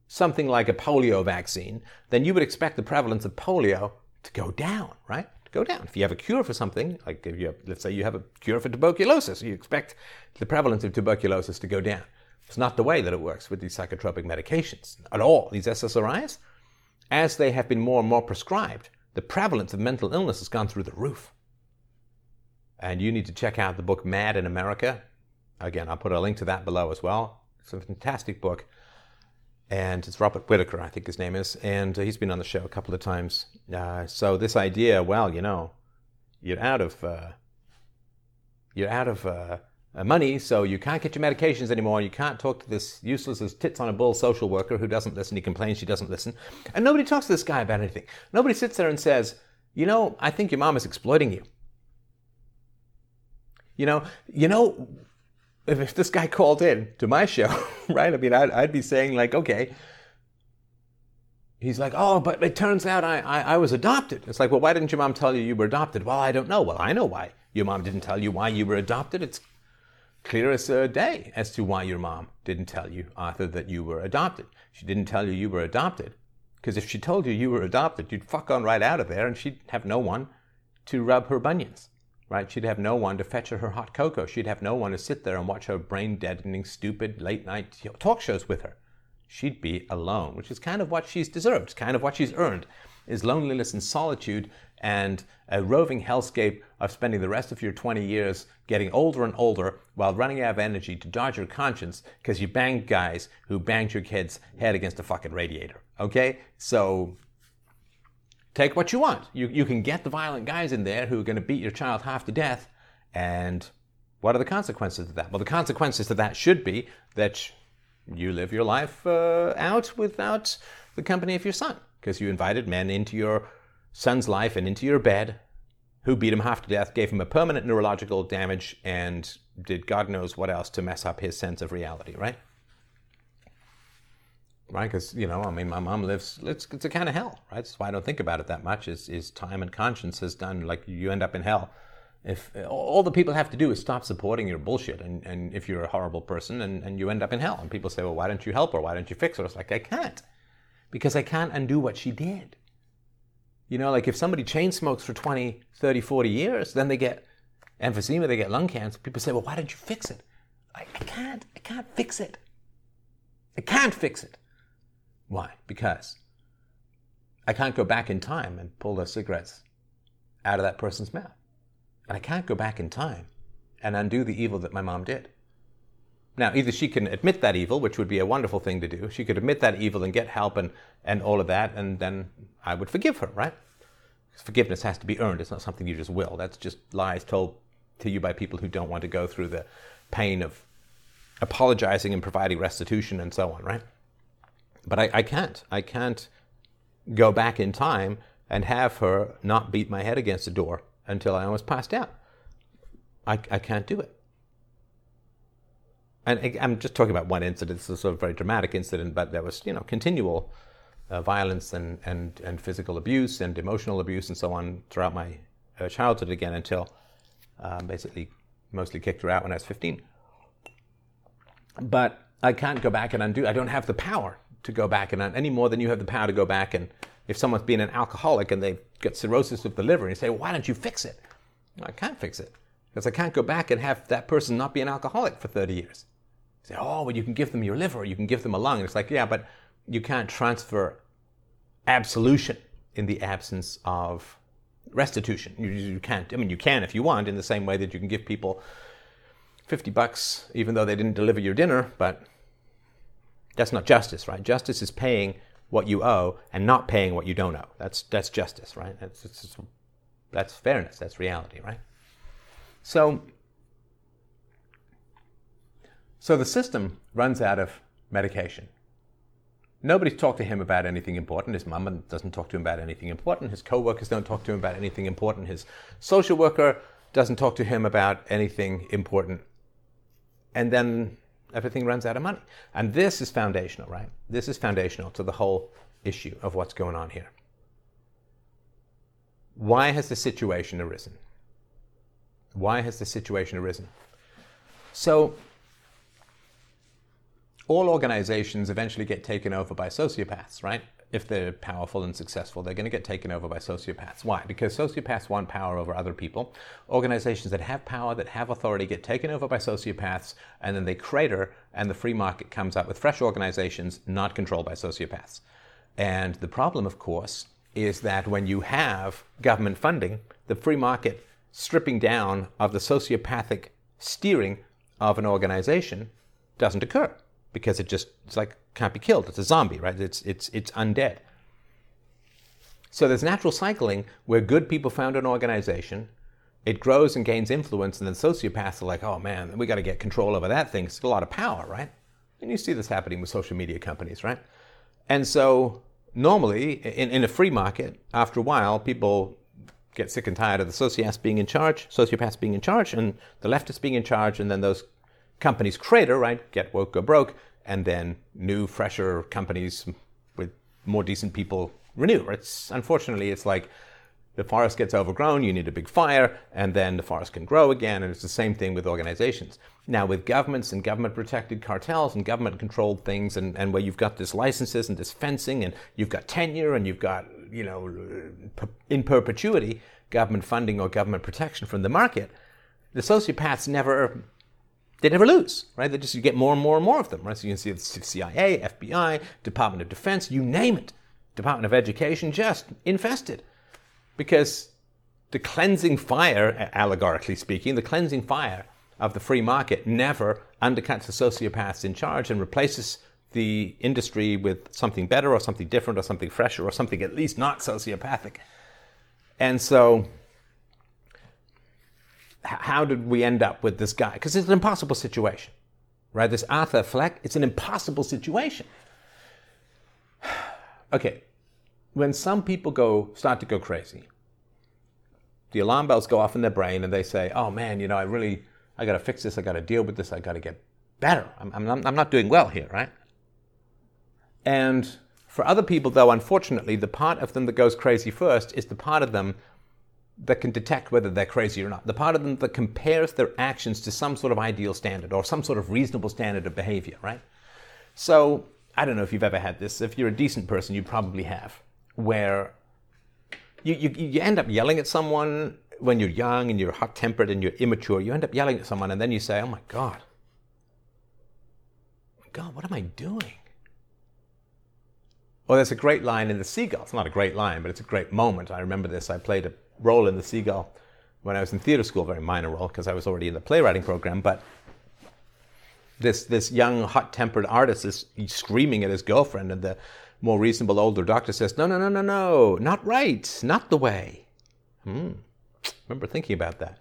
something like a polio vaccine, then you would expect the prevalence of polio to go down, right? To go down. If you have a cure for something, like if you have, let's say you have a cure for tuberculosis, you expect the prevalence of tuberculosis to go down. It's not the way that it works with these psychotropic medications at all. These SSRIs, as they have been more and more prescribed, the prevalence of mental illness has gone through the roof. And you need to check out the book Mad in America. Again, I'll put a link to that below as well. It's a fantastic book. And it's Robert Whitaker, I think his name is. And he's been on the show a couple of times. Uh, so this idea, well, you know, you're out of, uh, you're out of uh, money, so you can't get your medications anymore. You can't talk to this useless as tits on a bull social worker who doesn't listen. He complains she doesn't listen. And nobody talks to this guy about anything. Nobody sits there and says, you know, I think your mom is exploiting you. You know, you know, if, this guy called in to my show, right? I mean, I'd, I'd be saying like, okay, he's like, oh, but it turns out I, I, I, was adopted. It's like, well, why didn't your mom tell you you were adopted? Well, I don't know. Well, I know why your mom didn't tell you why you were adopted. It's clear as a day as to why your mom didn't tell you, Arthur, that you were adopted. She didn't tell you you were adopted. Because if she told you you were adopted, you'd fuck on right out of there and she'd have no one to rub her bunions, right? She'd have no one to fetch her her hot cocoa. She'd have no one to sit there and watch her brain deadening, stupid late night talk shows with her. She'd be alone, which is kind of what she's deserved, kind of what she's earned, is loneliness and solitude and a roving hellscape of spending the rest of your 20 years getting older and older while running out of energy to dodge your conscience because you banged guys who banged your kid's head against a fucking radiator. Okay? So take what you want. You, you can get the violent guys in there who are going to beat your child half to death. And what are the consequences of that? Well, the consequences of that should be that you live your life uh, out without the company of your son because you invited men into your son's life and into your bed, who beat him half to death, gave him a permanent neurological damage, and did God knows what else to mess up his sense of reality, right? Right, because you know, I mean, my mom lives. It's, it's a kind of hell, right? That's why I don't think about it that much. Is is time and conscience has done like you end up in hell. If all the people have to do is stop supporting your bullshit, and, and if you're a horrible person, and, and you end up in hell, and people say, well, why don't you help her? Why don't you fix her? It's like I can't, because I can't undo what she did. You know, like if somebody chain smokes for 20, 30, 40 years, then they get emphysema, they get lung cancer. People say, well, why don't you fix it? I, I can't. I can't fix it. I can't fix it. Why? Because I can't go back in time and pull those cigarettes out of that person's mouth. And I can't go back in time and undo the evil that my mom did. Now, either she can admit that evil, which would be a wonderful thing to do. She could admit that evil and get help and, and all of that, and then I would forgive her, right? Forgiveness has to be earned. It's not something you just will. That's just lies told to you by people who don't want to go through the pain of apologizing and providing restitution and so on, right? But I, I can't. I can't go back in time and have her not beat my head against the door until I almost passed out. I, I can't do it and I'm just talking about one incident. It's a sort of very dramatic incident, but there was, you know, continual uh, violence and, and, and physical abuse and emotional abuse and so on throughout my uh, childhood again until uh, basically mostly kicked her out when I was 15. But I can't go back and undo. I don't have the power to go back and any more than you have the power to go back and if someone's been an alcoholic and they've got cirrhosis of the liver and you say, well, why don't you fix it? I can't fix it because I can't go back and have that person not be an alcoholic for 30 years. Say, oh, well, you can give them your liver, you can give them a lung. And it's like, yeah, but you can't transfer absolution in the absence of restitution. You, you can't. I mean, you can if you want, in the same way that you can give people 50 bucks even though they didn't deliver your dinner, but that's not justice, right? Justice is paying what you owe and not paying what you don't owe. That's, that's justice, right? That's, that's, that's fairness, that's reality, right? So so the system runs out of medication. Nobody's talked to him about anything important. His mum doesn't talk to him about anything important. His co-workers don't talk to him about anything important. His social worker doesn't talk to him about anything important. And then everything runs out of money. And this is foundational, right? This is foundational to the whole issue of what's going on here. why has the situation arisen? Why has the situation arisen? So, all organizations eventually get taken over by sociopaths, right? If they're powerful and successful, they're going to get taken over by sociopaths. Why? Because sociopaths want power over other people. Organizations that have power, that have authority, get taken over by sociopaths, and then they crater, and the free market comes up with fresh organizations not controlled by sociopaths. And the problem, of course, is that when you have government funding, the free market stripping down of the sociopathic steering of an organization doesn't occur because it just it's like can't be killed. It's a zombie, right? It's it's it's undead. So there's natural cycling where good people found an organization, it grows and gains influence, and then sociopaths are like, oh man, we got to get control over that thing. It's a lot of power, right? And you see this happening with social media companies, right? And so normally in, in a free market, after a while, people get sick and tired of the sociopaths being in charge, sociopaths being in charge, and the leftists being in charge, and then those companies crater, right? Get woke, go broke, and then new, fresher companies with more decent people renew. It's unfortunately, it's like the forest gets overgrown, you need a big fire, and then the forest can grow again. And it's the same thing with organizations. Now, with governments and government protected cartels and government controlled things, and, and where you've got this licenses and this fencing, and you've got tenure, and you've got, you know, in perpetuity, government funding or government protection from the market, the sociopaths never. They never lose, right? They just you get more and more and more of them, right? So you can see the CIA, FBI, Department of Defense, you name it, Department of Education, just infested because the cleansing fire, allegorically speaking, the cleansing fire of the free market never undercuts the sociopaths in charge and replaces the industry with something better or something different or something fresher or something at least not sociopathic. And so, how did we end up with this guy? Because it's an impossible situation, right? This Arthur Fleck, it's an impossible situation. okay, when some people go start to go crazy, the alarm bells go off in their brain and they say, "Oh man, you know, I really, I got to fix this. I got to deal with this. I got to get better. I'm, I'm, I'm not doing well here, right?" And for other people, though, unfortunately, the part of them that goes crazy first is the part of them that can detect whether they're crazy or not. The part of them that compares their actions to some sort of ideal standard or some sort of reasonable standard of behavior, right? So, I don't know if you've ever had this. If you're a decent person, you probably have where you, you, you end up yelling at someone when you're young and you're hot tempered and you're immature. You end up yelling at someone and then you say, Oh my God, God, what am I doing? Well, there's a great line in The Seagull. It's not a great line, but it's a great moment. I remember this. I played a role in The Seagull when I was in theater school, very minor role because I was already in the playwriting program. But this, this young, hot tempered artist is screaming at his girlfriend, and the more reasonable older doctor says, no, no, no, no, no, not right, not the way. Hmm. Remember thinking about that.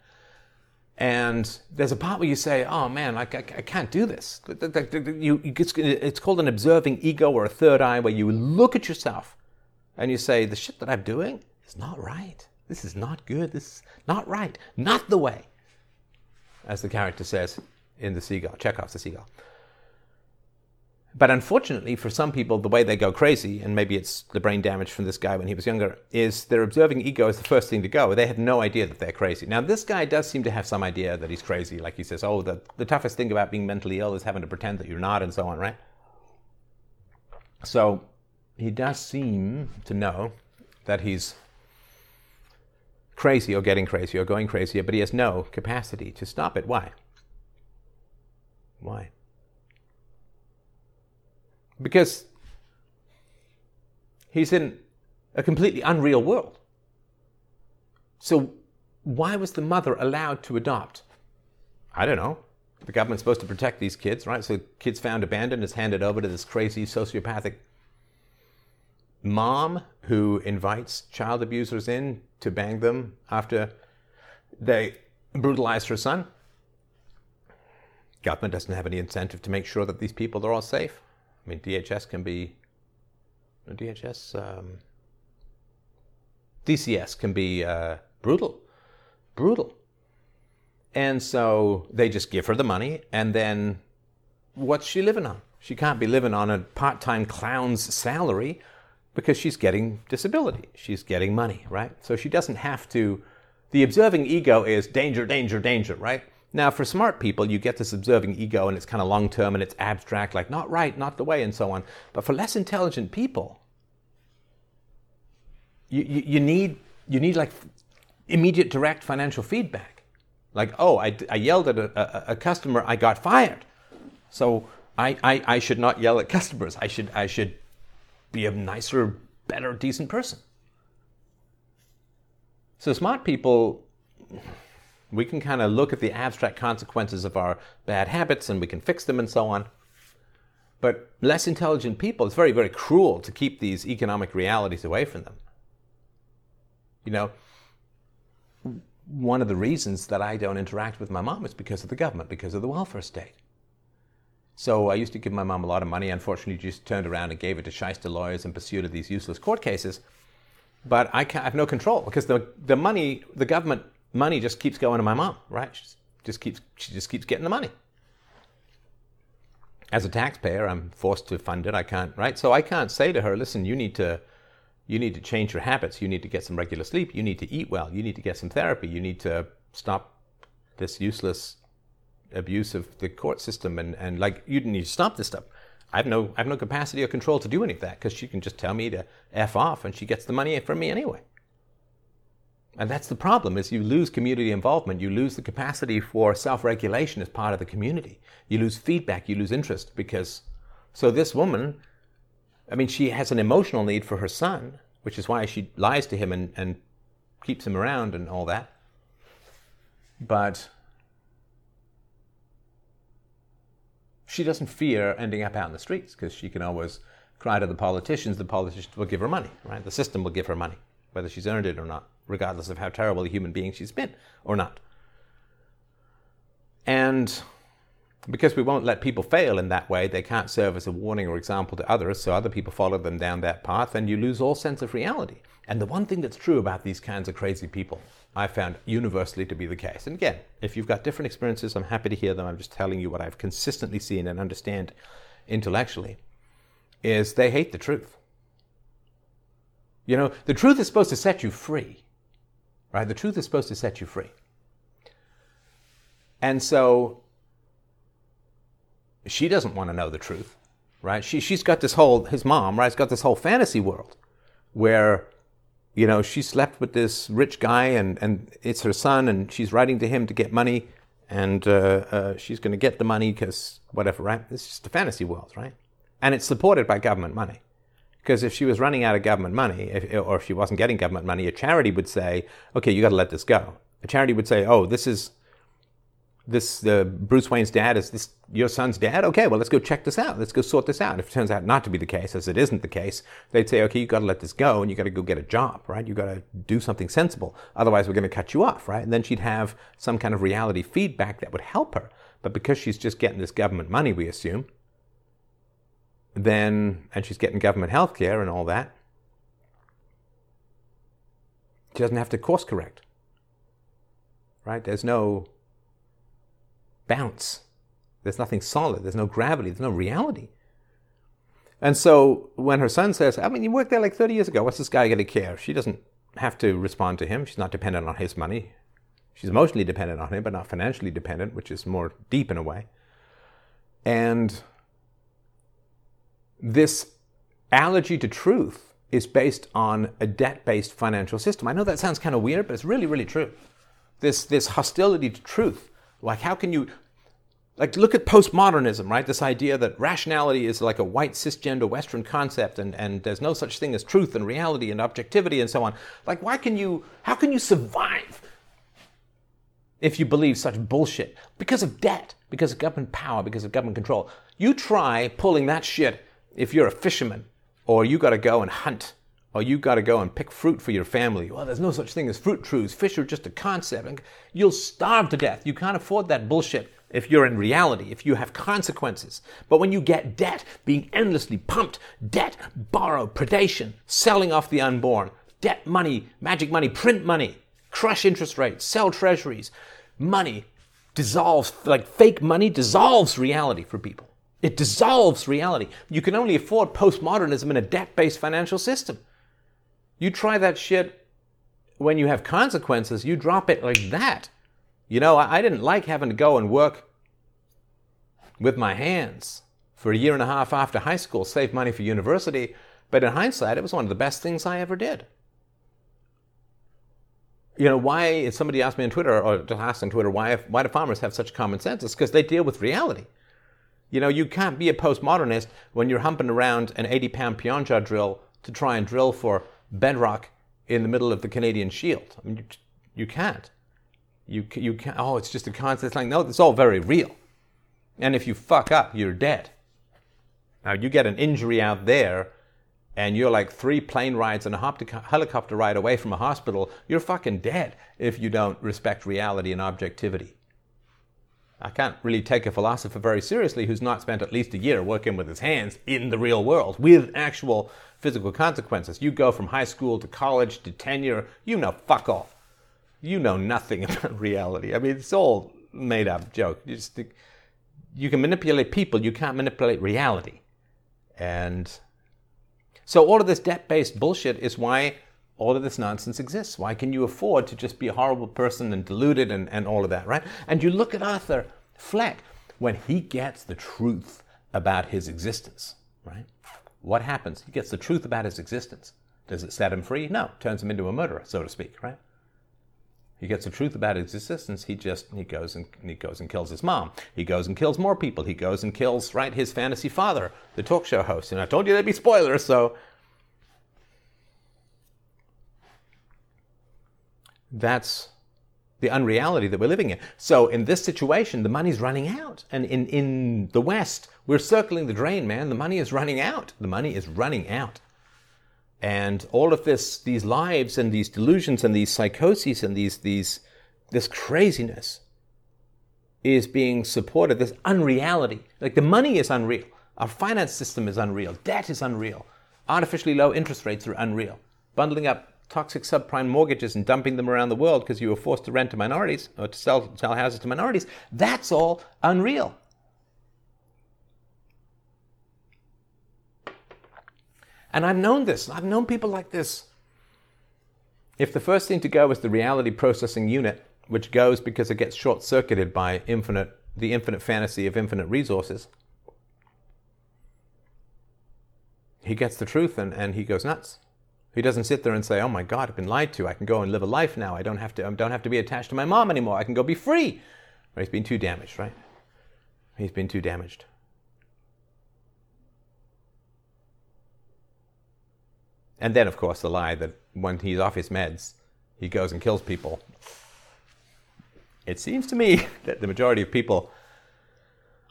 And there's a part where you say, oh man, I, I, I can't do this. You, it's called an observing ego or a third eye where you look at yourself and you say, the shit that I'm doing is not right. This is not good. This is not right. Not the way. As the character says in The Seagull, Chekhov's The Seagull. But unfortunately, for some people, the way they go crazy, and maybe it's the brain damage from this guy when he was younger, is their observing ego is the first thing to go. They have no idea that they're crazy. Now, this guy does seem to have some idea that he's crazy. Like he says, oh, the, the toughest thing about being mentally ill is having to pretend that you're not, and so on, right? So he does seem to know that he's crazy or getting crazy or going crazier, but he has no capacity to stop it. Why? Why? Because he's in a completely unreal world. So, why was the mother allowed to adopt? I don't know. The government's supposed to protect these kids, right? So, kids found abandoned is handed over to this crazy sociopathic mom who invites child abusers in to bang them after they brutalized her son. Government doesn't have any incentive to make sure that these people are all safe. I mean, DHS can be, DHS, um, DCS can be uh, brutal, brutal. And so they just give her the money, and then what's she living on? She can't be living on a part time clown's salary because she's getting disability, she's getting money, right? So she doesn't have to. The observing ego is danger, danger, danger, right? Now, for smart people, you get this observing ego and it's kind of long term and it's abstract, like not right, not the way, and so on. But for less intelligent people, you, you, you need, you need like immediate direct financial feedback. Like, oh, I, I yelled at a, a, a customer, I got fired. So I, I, I should not yell at customers. I should, I should be a nicer, better, decent person. So smart people, we can kind of look at the abstract consequences of our bad habits and we can fix them and so on. But less intelligent people, it's very, very cruel to keep these economic realities away from them. You know, one of the reasons that I don't interact with my mom is because of the government, because of the welfare state. So I used to give my mom a lot of money. Unfortunately, she just turned around and gave it to shyster lawyers in pursuit of these useless court cases. But I, I have no control because the, the money, the government money just keeps going to my mom, right? She just keeps, she just keeps getting the money. As a taxpayer, I'm forced to fund it. I can't, right? So I can't say to her, listen, you need to, you need to change your habits. You need to get some regular sleep. You need to eat well. You need to get some therapy. You need to stop this useless abuse of the court system and, and like you need to stop this stuff. I have no I have no capacity or control to do any of that because she can just tell me to f off and she gets the money from me anyway. And that's the problem is you lose community involvement, you lose the capacity for self-regulation as part of the community. You lose feedback, you lose interest because so this woman I mean she has an emotional need for her son, which is why she lies to him and, and keeps him around and all that. But she doesn't fear ending up out in the streets because she can always cry to the politicians. The politicians will give her money, right? The system will give her money, whether she's earned it or not, regardless of how terrible a human being she's been or not. And because we won't let people fail in that way, they can't serve as a warning or example to others, so other people follow them down that path, and you lose all sense of reality. And the one thing that's true about these kinds of crazy people, I found universally to be the case. And again, if you've got different experiences, I'm happy to hear them. I'm just telling you what I've consistently seen and understand intellectually, is they hate the truth. You know, the truth is supposed to set you free, right? The truth is supposed to set you free. And so she doesn't want to know the truth, right? She, she's got this whole, his mom, right, has got this whole fantasy world where you know, she slept with this rich guy and, and it's her son and she's writing to him to get money and uh, uh, she's going to get the money because whatever, right? It's just a fantasy world, right? And it's supported by government money. Because if she was running out of government money, if, or if she wasn't getting government money, a charity would say, okay, you got to let this go. A charity would say, oh, this is this uh, Bruce Wayne's dad is this your son's dad? Okay, well let's go check this out. Let's go sort this out. If it turns out not to be the case, as it isn't the case, they'd say, okay, you got to let this go, and you got to go get a job, right? You got to do something sensible. Otherwise, we're going to cut you off, right? And then she'd have some kind of reality feedback that would help her. But because she's just getting this government money, we assume, then and she's getting government health care and all that, she doesn't have to course correct, right? There's no bounce. There's nothing solid. There's no gravity. There's no reality. And so when her son says, I mean, you worked there like 30 years ago. What's this guy going to care? She doesn't have to respond to him. She's not dependent on his money. She's emotionally dependent on him, but not financially dependent, which is more deep in a way. And this allergy to truth is based on a debt based financial system. I know that sounds kind of weird, but it's really, really true. This, this hostility to truth like, how can you, like, look at postmodernism, right? This idea that rationality is like a white cisgender Western concept and, and there's no such thing as truth and reality and objectivity and so on. Like, why can you, how can you survive if you believe such bullshit? Because of debt, because of government power, because of government control. You try pulling that shit if you're a fisherman or you got to go and hunt or you got to go and pick fruit for your family. Well, there's no such thing as fruit trees. Fish are just a concept. You'll starve to death. You can't afford that bullshit if you're in reality, if you have consequences. But when you get debt, being endlessly pumped, debt, borrow, predation, selling off the unborn, debt money, magic money, print money, crush interest rates, sell treasuries, money dissolves, like fake money dissolves reality for people. It dissolves reality. You can only afford postmodernism in a debt based financial system. You try that shit when you have consequences, you drop it like that. You know, I, I didn't like having to go and work with my hands for a year and a half after high school, save money for university. But in hindsight, it was one of the best things I ever did. You know, why, if somebody asked me on Twitter, or just asked on Twitter, why, why do farmers have such common sense? It's because they deal with reality. You know, you can't be a postmodernist when you're humping around an 80 pound Pionjar drill to try and drill for bedrock in the middle of the Canadian Shield. I mean, you, you can't. You, you can't, oh, it's just a concept. It's like, no, it's all very real. And if you fuck up, you're dead. Now, you get an injury out there and you're like three plane rides and a helicopter ride away from a hospital, you're fucking dead if you don't respect reality and objectivity. I can't really take a philosopher very seriously who's not spent at least a year working with his hands in the real world with actual physical consequences. You go from high school to college to tenure, you know fuck all. You know nothing about reality. I mean, it's all made up joke. You just you can manipulate people, you can't manipulate reality. And so all of this debt-based bullshit is why all of this nonsense exists. Why can you afford to just be a horrible person and deluded and, and all of that, right? And you look at Arthur Fleck when he gets the truth about his existence, right? What happens? He gets the truth about his existence. Does it set him free? No, turns him into a murderer, so to speak, right? He gets the truth about his existence. He just he goes and he goes and kills his mom. He goes and kills more people. He goes and kills right his fantasy father, the talk show host. And I told you there'd be spoilers, so that's the unreality that we're living in. So in this situation, the money's running out. And in, in the West, we're circling the drain, man. The money is running out. The money is running out. And all of this, these lives and these delusions and these psychoses and these, these, this craziness is being supported, this unreality. Like the money is unreal. Our finance system is unreal. Debt is unreal. Artificially low interest rates are unreal. Bundling up toxic subprime mortgages and dumping them around the world because you were forced to rent to minorities or to sell, sell houses to minorities, that's all unreal. And I've known this. I've known people like this. If the first thing to go is the reality processing unit, which goes because it gets short circuited by infinite, the infinite fantasy of infinite resources, he gets the truth and, and he goes nuts. He doesn't sit there and say, "Oh my God, I've been lied to. I can go and live a life now. I don't have to. I don't have to be attached to my mom anymore. I can go be free." Or he's been too damaged, right? He's been too damaged. And then, of course, the lie that when he's off his meds, he goes and kills people. It seems to me that the majority of people,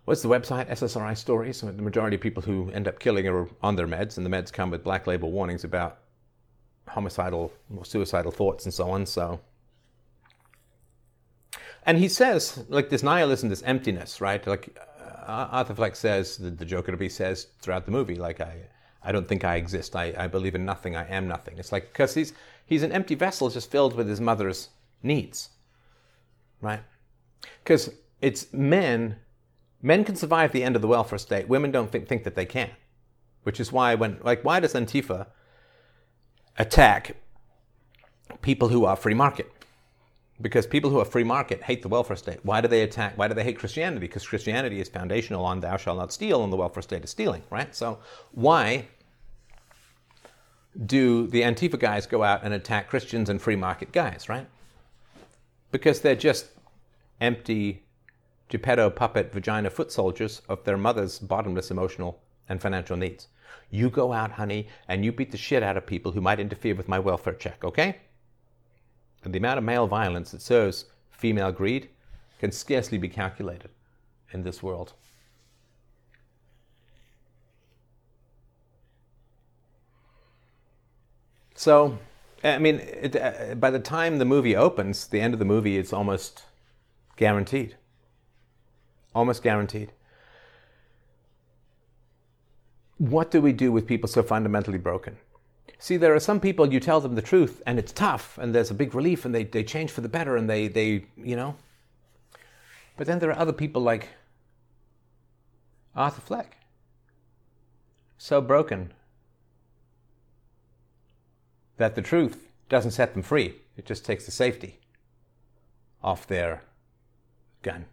what's the website, SSRI Stories? The majority of people who end up killing are on their meds, and the meds come with black label warnings about homicidal or suicidal thoughts and so on. So, and he says like this nihilism, this emptiness, right? Like uh, Arthur Fleck says, the, the Joker to be says throughout the movie, like I, I don't think I exist. I, I believe in nothing. I am nothing. It's like because he's he's an empty vessel just filled with his mother's needs, right? Because it's men. Men can survive the end of the welfare state. Women don't think, think that they can, which is why when like why does Antifa attack people who are free market. Because people who are free market hate the welfare state. Why do they attack? Why do they hate Christianity? Because Christianity is foundational on thou shalt not steal, and the welfare state is stealing, right? So why do the Antifa guys go out and attack Christians and free market guys, right? Because they're just empty Geppetto puppet vagina foot soldiers of their mother's bottomless emotional and financial needs. You go out, honey, and you beat the shit out of people who might interfere with my welfare check, okay? And the amount of male violence that serves female greed can scarcely be calculated in this world. So, I mean, it, uh, by the time the movie opens, the end of the movie, it's almost guaranteed. Almost guaranteed what do we do with people so fundamentally broken? See, there are some people you tell them the truth and it's tough and there's a big relief and they, they change for the better and they, they, you know. But then there are other people like Arthur Fleck. So broken that the truth doesn't set them free. It just takes the safety off their gun.